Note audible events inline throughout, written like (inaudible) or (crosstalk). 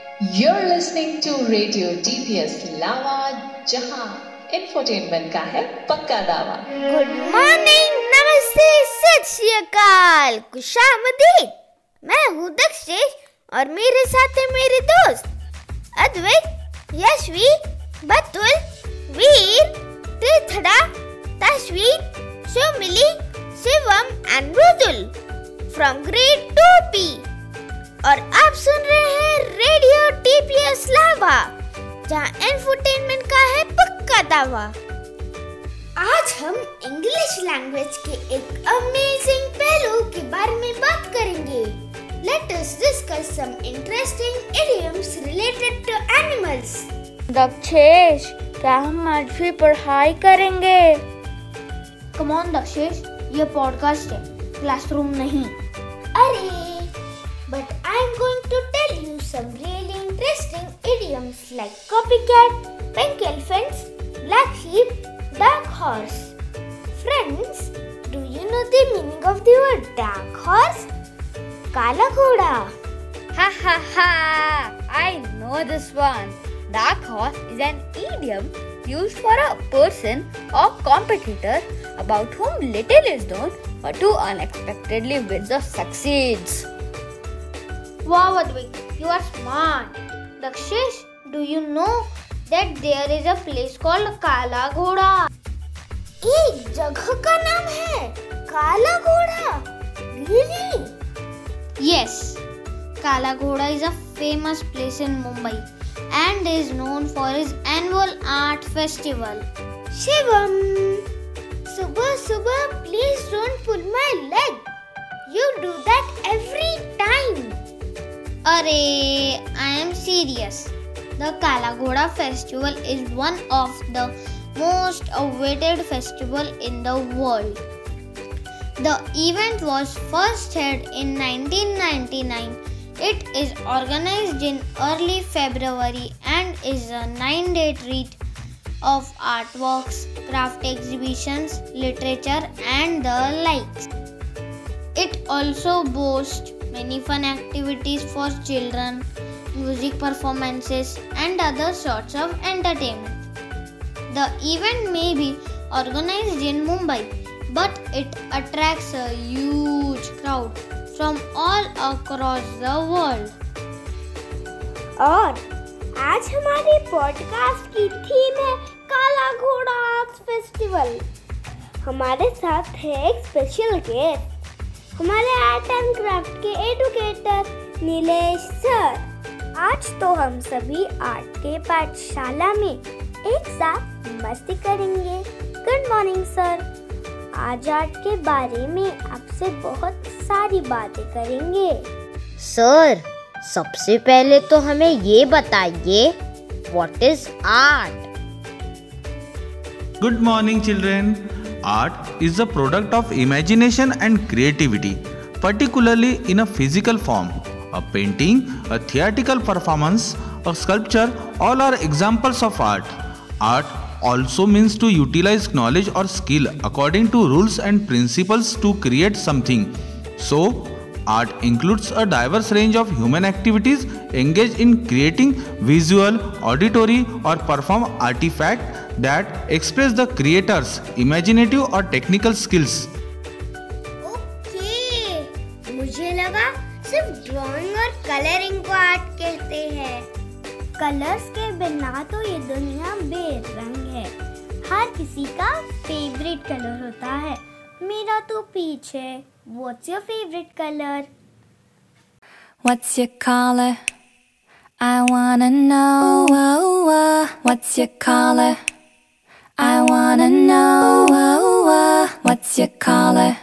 You're listening to Radio DPS Lava जहाँ infotainment का है पक्का दावा गुड मॉर्निंग नमस्ते सत श्री अकाल खुशामदीद मैं हूँ दक्षेश और मेरे साथ है मेरे दोस्त, अद्वैत, यशवी, बतुल, वीर तीर्थड़ा तशवीर सुमिली Shivam and Mridul from grade two P और आप सुन रहे हैं रेडियो टीपीएस लावा जहाँ एंटरटेनमेंट का है पक्का दावा। आज हम इंग्लिश लैंग्वेज के एक अमेजिंग पहलू के बारे में बात करेंगे। Let us discuss some interesting idioms related to animals Dakshesh क्या हम आज भी पढ़ाई करेंगे? कम ऑन दक्षेश ये पॉडकास्ट है क्लासरूम नहीं। अरे but I'm going to tell you some really interesting idioms like copycat, pink elephants, black sheep, dark horse. Friends, do you know the meaning of the word dark horse? Kala ghoda. Ha ha ha! I know this one. Dark horse is an idiom used for a person or competitor about whom little is known but who unexpectedly wins or succeeds. forward. You are smart. Dakshish, do you know that there is a place called Kala Ghoda? एक जगह का नाम है काला घोड़ा really yes Kala Ghoda is a famous place in Mumbai and is known for its annual art festival Shivam सुबह सुबह please don't pull my leg you do that every time Array, I am serious. The Kala Ghoda festival is one of the most awaited festival in the world. The event was first held in 1999. It is organized in early February and is a nine-day treat of artworks, craft exhibitions, literature and the likes. It also boasts many fun activities for children, music performances, and other sorts of entertainment. The event may be organized in Mumbai, but it attracts a huge crowd from all across the world. और आज हमारी podcast की theme है काला घोड़ा arts festival हमारे साथ है एक स्पेशल गेस्ट हमारे आर्ट एंड क्राफ्ट के एडुकेटर नीलेश सर। आज तो हम सभी आर्ट के पाठशाला में एक साथ मस्ती करेंगे। गुड मॉर्निंग सर आज आर्ट के बारे में आपसे बहुत सारी बातें करेंगे। सर सबसे पहले तो हमें ये बताइए what is art good morning children. Art is the product of imagination and creativity, particularly in a physical form. A painting, a theatrical performance, a sculpture, all are examples of art. Art also means to utilize knowledge or skill according to rules and principles to create something. So, art includes a diverse range of human activities engaged in creating visual, auditory, or perform artifact that express the creator's imaginative or technical skills. Okay मुझे लगा सिर्फ़ drawing और colouring को art कहते हैं colours के बिना तो ये दुनिया बेरंग है हर किसी का फेवरेट कलर होता है मेरा तो पीच है what's your favourite colour What's your color? I wanna know. What's your color? I wanna know. Oh, oh, what's your color?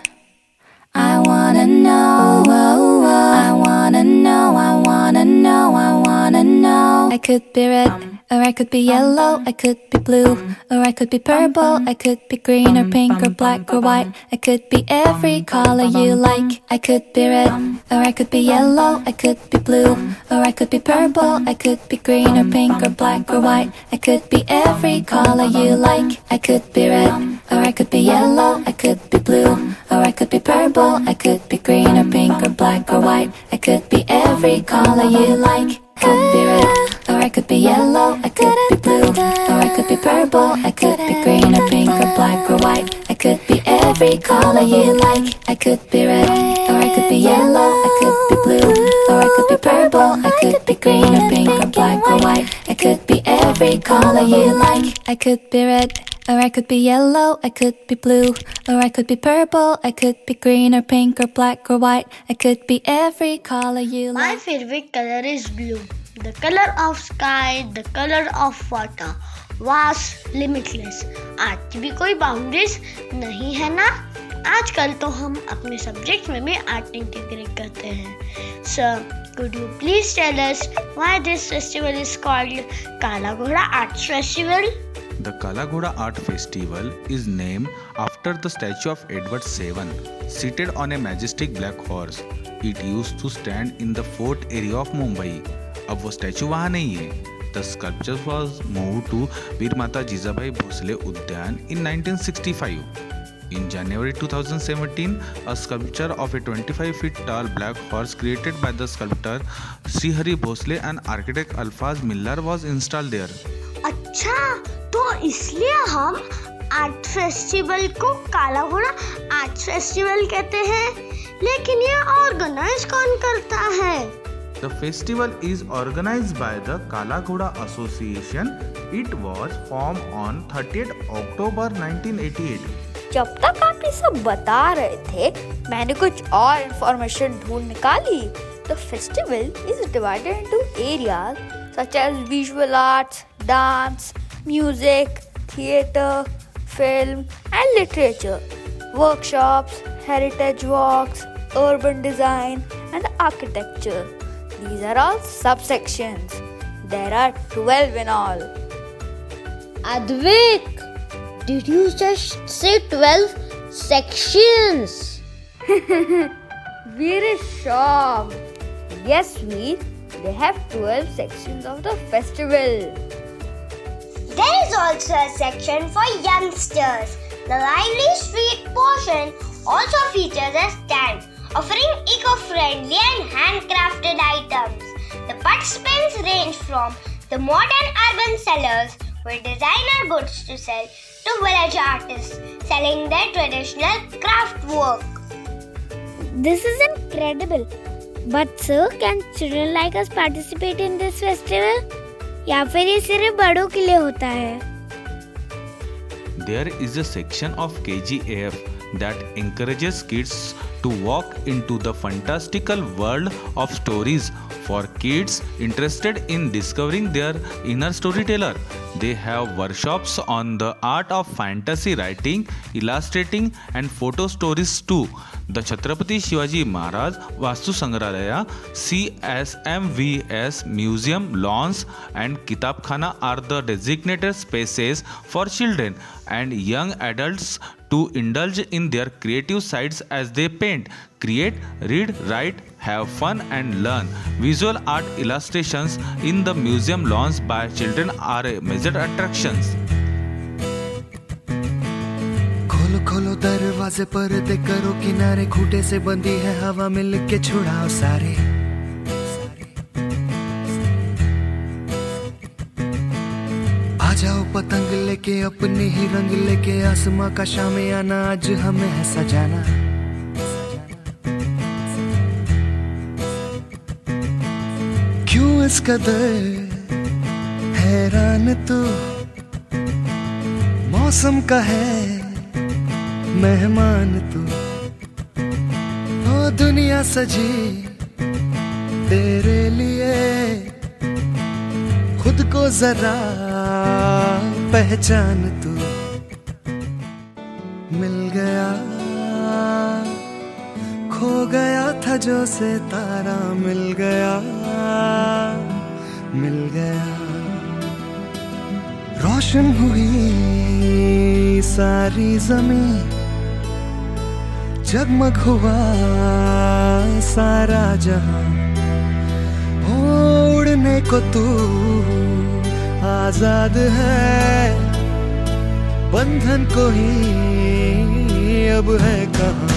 I wanna know. Oh, I wanna know. I wanna know. I wanna know. I could be red. Or I could be yellow, I could be blue, or I could be purple, I could be green or pink or black or white. I could be every color you like. I could be red, or I could be yellow, I could be blue, or I could be purple, I could be green or pink or black or white. I could be every color you like. I could be red, or I could be yellow, I could be blue, or I could be purple, I could be green or pink or black or white. I could be every color you like. I could be red. Or I could be yellow, I could be blue, or I could be purple, I could be green or pink or black or white. I could be every color you like. I could be red, or I could be yellow, I could be blue, or I could be purple, I could be green or pink or black or white I could be every color you like. I could be red. Or I could be yellow, I could be blue, or I could be purple, I could be green or pink or black or white. I could be every color you My like. favorite color is blue. The color of sky, the color of water. Vast, limitless. आज की भी कोई boundaries नहीं है ना आजकल तो हम अपने सब्जेक्ट में भी आर्ट इंटीग्रेट करते हैं sir could you please tell us why this festival is called Kala Ghoda Arts Festival? The Kalaghoda Art Festival is named after the statue of Edward VII, seated on a majestic black horse. It used to stand in the fort area of Mumbai. अब वो statue वहाँ नहीं है The sculpture was moved to Veer Mata Jizabai Bhosle Udyan in 1965. In January 2017, a sculpture of a 25 feet tall black horse created by the sculptor Srihari Bhosle and architect Alfaz Millar was installed there. अच्छा तो इसलिए हम art festival को काला घोड़ा art festival कहते हैं लेकिन ये ऑर्गेनाइज कौन करता है The festival is organized by the Kala Ghoda Association. It was formed on 30th October 1988. जब तक आप ये सब बता रहे थे मैंने कुछ और इंफॉर्मेशन ढूंढ निकाली the festival is divided into areas such as visual arts dance music theatre film and literature workshops heritage walks urban design and architecture. These are all subsections. There are 12 in all. Advik, did you just say 12 sections? (laughs) Is shocked. Yes, Veer, they have 12 sections of the festival. There is also a section for youngsters. The lively street portion also features a stand offering eco-friendly and handcrafted items. The participants range from the modern urban sellers with designer goods to sell to village artists selling their traditional craft work. This is incredible. But sir, can children like us participate in this festival? या फिर ये सिर्फ बड़ों के लिए होता है There is a section of KGAF that encourages kids to walk into the fantastical world of stories for kids interested in discovering their inner storyteller. They have workshops on the art of fantasy writing, illustrating, and photo stories too. The Chhatrapati Shivaji Maharaj Vastu Sangralaya, CSMVS Museum, lawns, and Kitabkhana are the designated spaces for children and young adults to indulge in their creative sides as they paint, create, read, write, have fun, and learn. Visual art illustrations in the museum lawns by children are a major attractions. खोलो खोलो दरवाजे पर्दे करो किनारे खूटे से बंदी है हवा मिल के छुड़ाओ सारे आ जाओ पतंग लेके अपने ही रंग लेके आसमां का शाम आना आज हमें है सजाना इस कदर हैरान तू मौसम का है मेहमान तू। ओ दुनिया सजी तेरे लिए खुद को जरा पहचान तू। जो से तारा मिल गया मिल गया। रोशन हुई सारी ज़मीन, जगमग हुआ सारा जहाँ। उड़ने को तू आज़ाद है, बंधन को ही अब है कहाँ।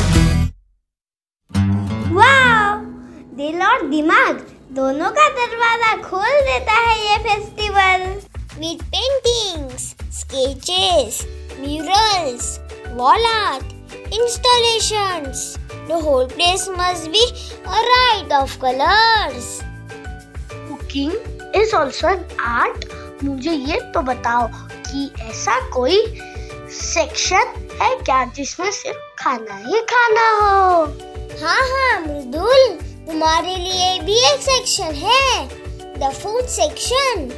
दिल और दिमाग दोनों का दरवाज़ा खोल देता है ये festival with paintings sketches murals wall art installations. The whole place must be a riot of colors. Cooking is also an art मुझे ये तो बताओ कि ऐसा कोई सेक्शन है क्या जिसमें सिर्फ़ खाना ही खाना हो? हाँ हाँ मृदुल। तुम्हारे लिए भी एक सेक्शन है the food section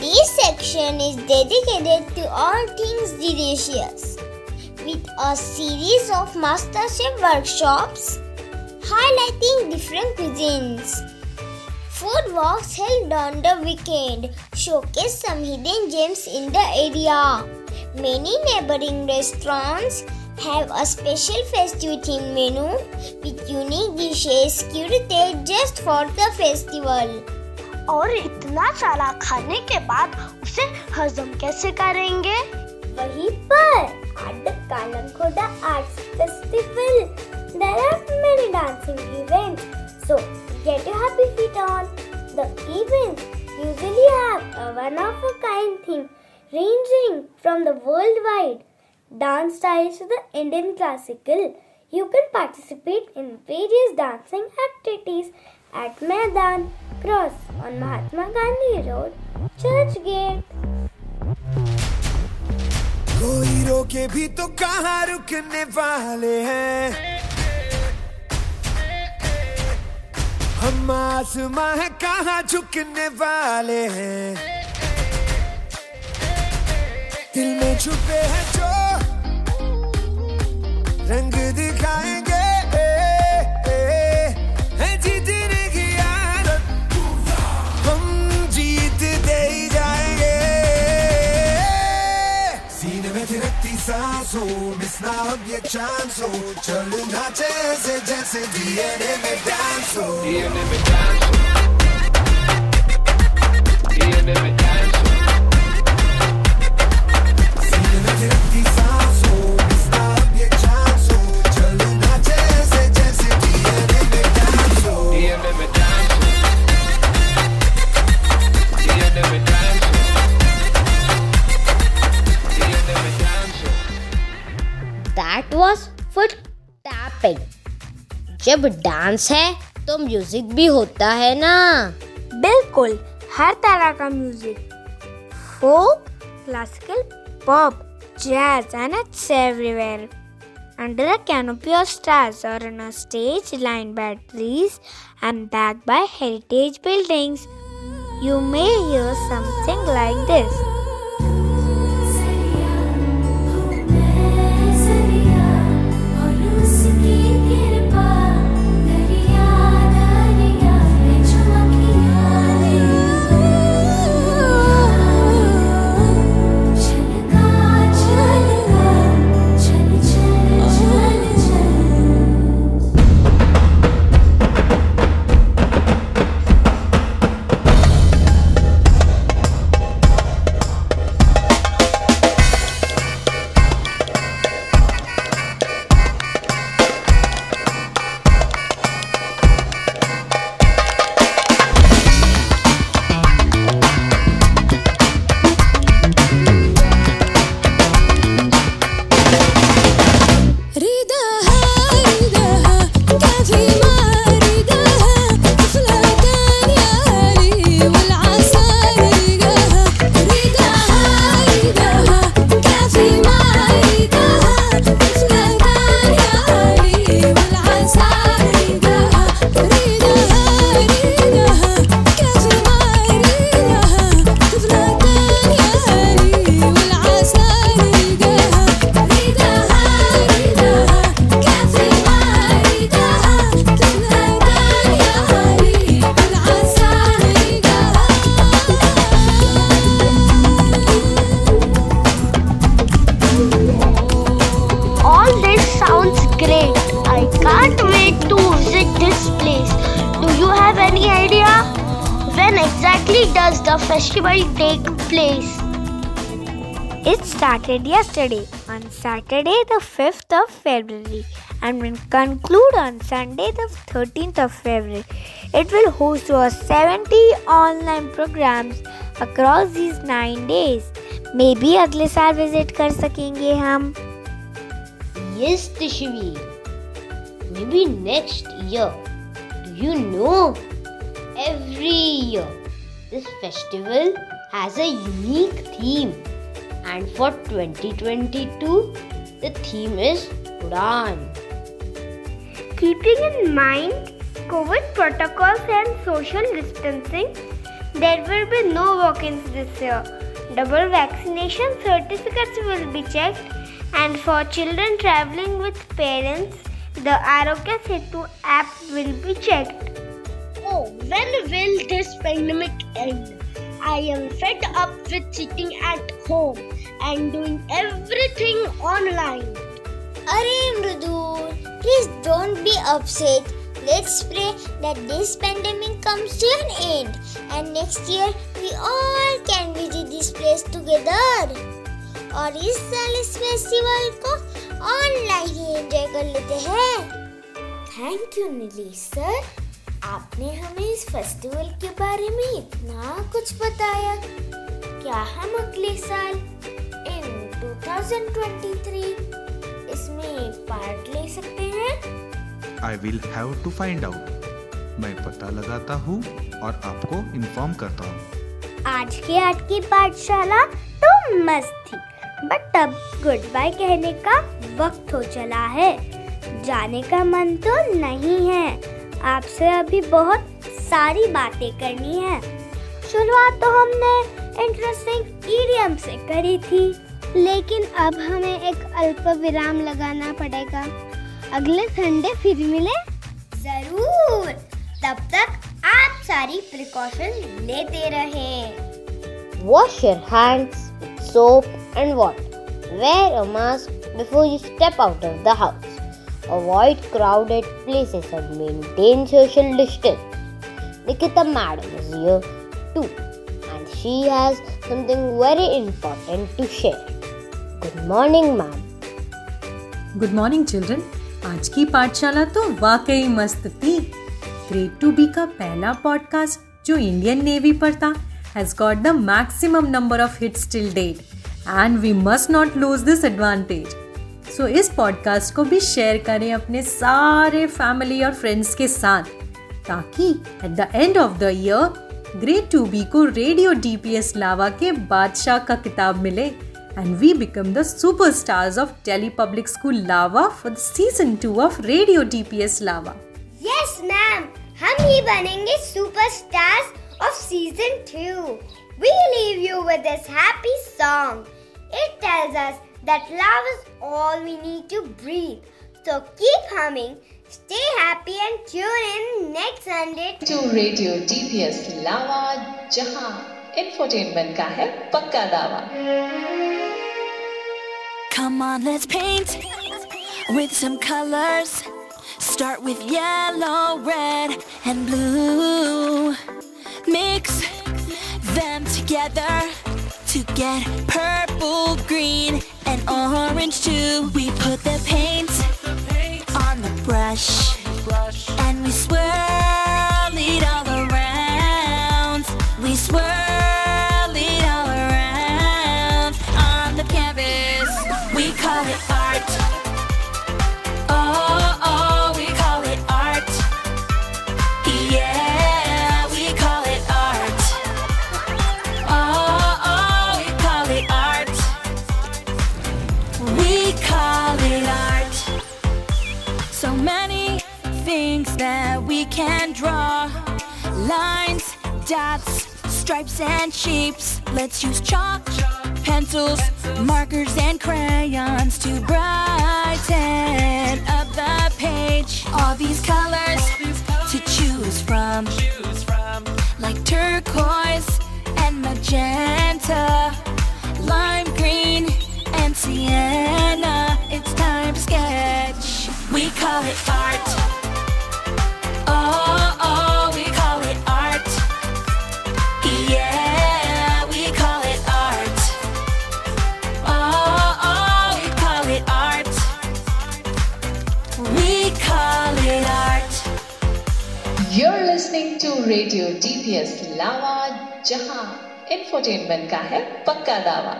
this section is dedicated to all things delicious with a series of master chef workshops highlighting different cuisines. Food walks held on the weekend showcase some hidden gems in the area. Many neighboring restaurants have a special festive theme menu with unique dishes curated just for the festival. और इतना सारा खाने के बाद उसे हजम कैसे करेंगे वहीं पर at the Kalankoda Arts Festival. There are many dancing events, so get your happy feet on. The events usually have a one-of-a-kind theme ranging from the worldwide dance styles to the Indian classical. You can participate in various dancing activities at Maidan Cross on Mahatma Gandhi Road, Church Gate. कोई रोके भी तो कहाँ रुकने वाले हैं हम आसमां है कहाँ झुकने वाले हैं दिल में छुपे हैं जो रंग दिखाएँगे। आदत, हम जीत दे जाएँगे। सीने में थिरकती सांसों, मिस ना अब ये चांस हो चल नाचे ऐसे जैसे डीएनए में डांस हो। डीएनए में डांस डीएनए में जब डांस है तो म्यूज़िक भी होता है ना। बिल्कुल, हर तरह का music. Folk, classical, pop, jazz and everywhere under canopy of stars और stage line by trees and back by heritage buildings you may hear something like this started yesterday on Saturday the 5th of February and will conclude on Sunday the 13th of February. It will host over 70 online programs across these 9 days. Maybe अगले साल visit कर सकेंगे हम Yes, Tishvi. Maybe next year. Do you know? Every year, this festival has a unique theme. And for 2022, the theme is Udan. Keeping in mind COVID protocols and social distancing, there will be no walk ins this year. Double vaccination certificates will be checked, and for children traveling with parents, the Arogya Setu app will be checked. Oh, when will this pandemic end? I am fed up with sitting at home and doing everything online. Arey Mrudul, please don't be upset. Let's pray that this pandemic comes to an end and next year we all can visit this place together. और इस साल इस festival को online ही enjoy कर लेते हैं thank you Nilesh sir आपने हमें इस फेस्टिवल के बारे में इतना कुछ बताया। क्या हम अगले साल इन 2023 इसमें पार्ट ले सकते हैं? I will have to find out मैं पता लगाता हूँ और आपको इन्फॉर्म करता हूँ। आज के आर्ट की पाठशाला तो मस्त थी बट अब गुड बाय कहने का वक्त हो चला है। जाने का मन तो नहीं है। आपसे अभी बहुत सारी बातें करनी है। शुरुआत तो हमने इंटरेस्टिंग ईडियम से करी थी, लेकिन अब हमें एक अल्प विराम लगाना पड़ेगा। अगले संडे फिर मिले। ज़रूर! तब तक आप सारी प्रिकॉशन लेते रहे। Wash hands with soap and water. Wear a mask before you step out of the house. Avoid crowded places and maintain social distance. Nikita madam is here too, and she has something very important to share. Good morning, ma'am. Good morning children आज की पाठशाला तो वाकई मस्त थी grade two B का पहला podcast जो इंडियन नेवी पर था has got the maximum number of hits till date and we must not lose this advantage so इस पॉडकास्ट को भी शेयर करें अपने सारे फैमिली और फ्रेंड्स के साथ, ताकि at the end of the year grade two B को रेडियो डीपीएस लावा के बादशाह का किताब मिले, and we become the superstars of Delhi Public School Lava for the season 2 of Radio DPS Lava. Yes ma'am हम ही बनेंगे superstars of season two we leave you with this happy song it tells us That love is all we need to breathe so keep humming stay happy and tune in next Sunday to Radio DPS लावा जहां infotainment का है पक्का दावा Come on, let's paint with some colors. Start with yellow, red, and blue. Mix them together to get purple, green, and orange too. We put the paint on the brush and we swirl it all around. We swirl draw lines, dots, stripes, and shapes. Let's use chalk, pencils, markers, and crayons to brighten up the page. All these colors to choose from, like turquoise and magenta, lime green and sienna. It's time to sketch. We call it art. Radio DPS Lava जहाँ infotainment का है पक्का दावा।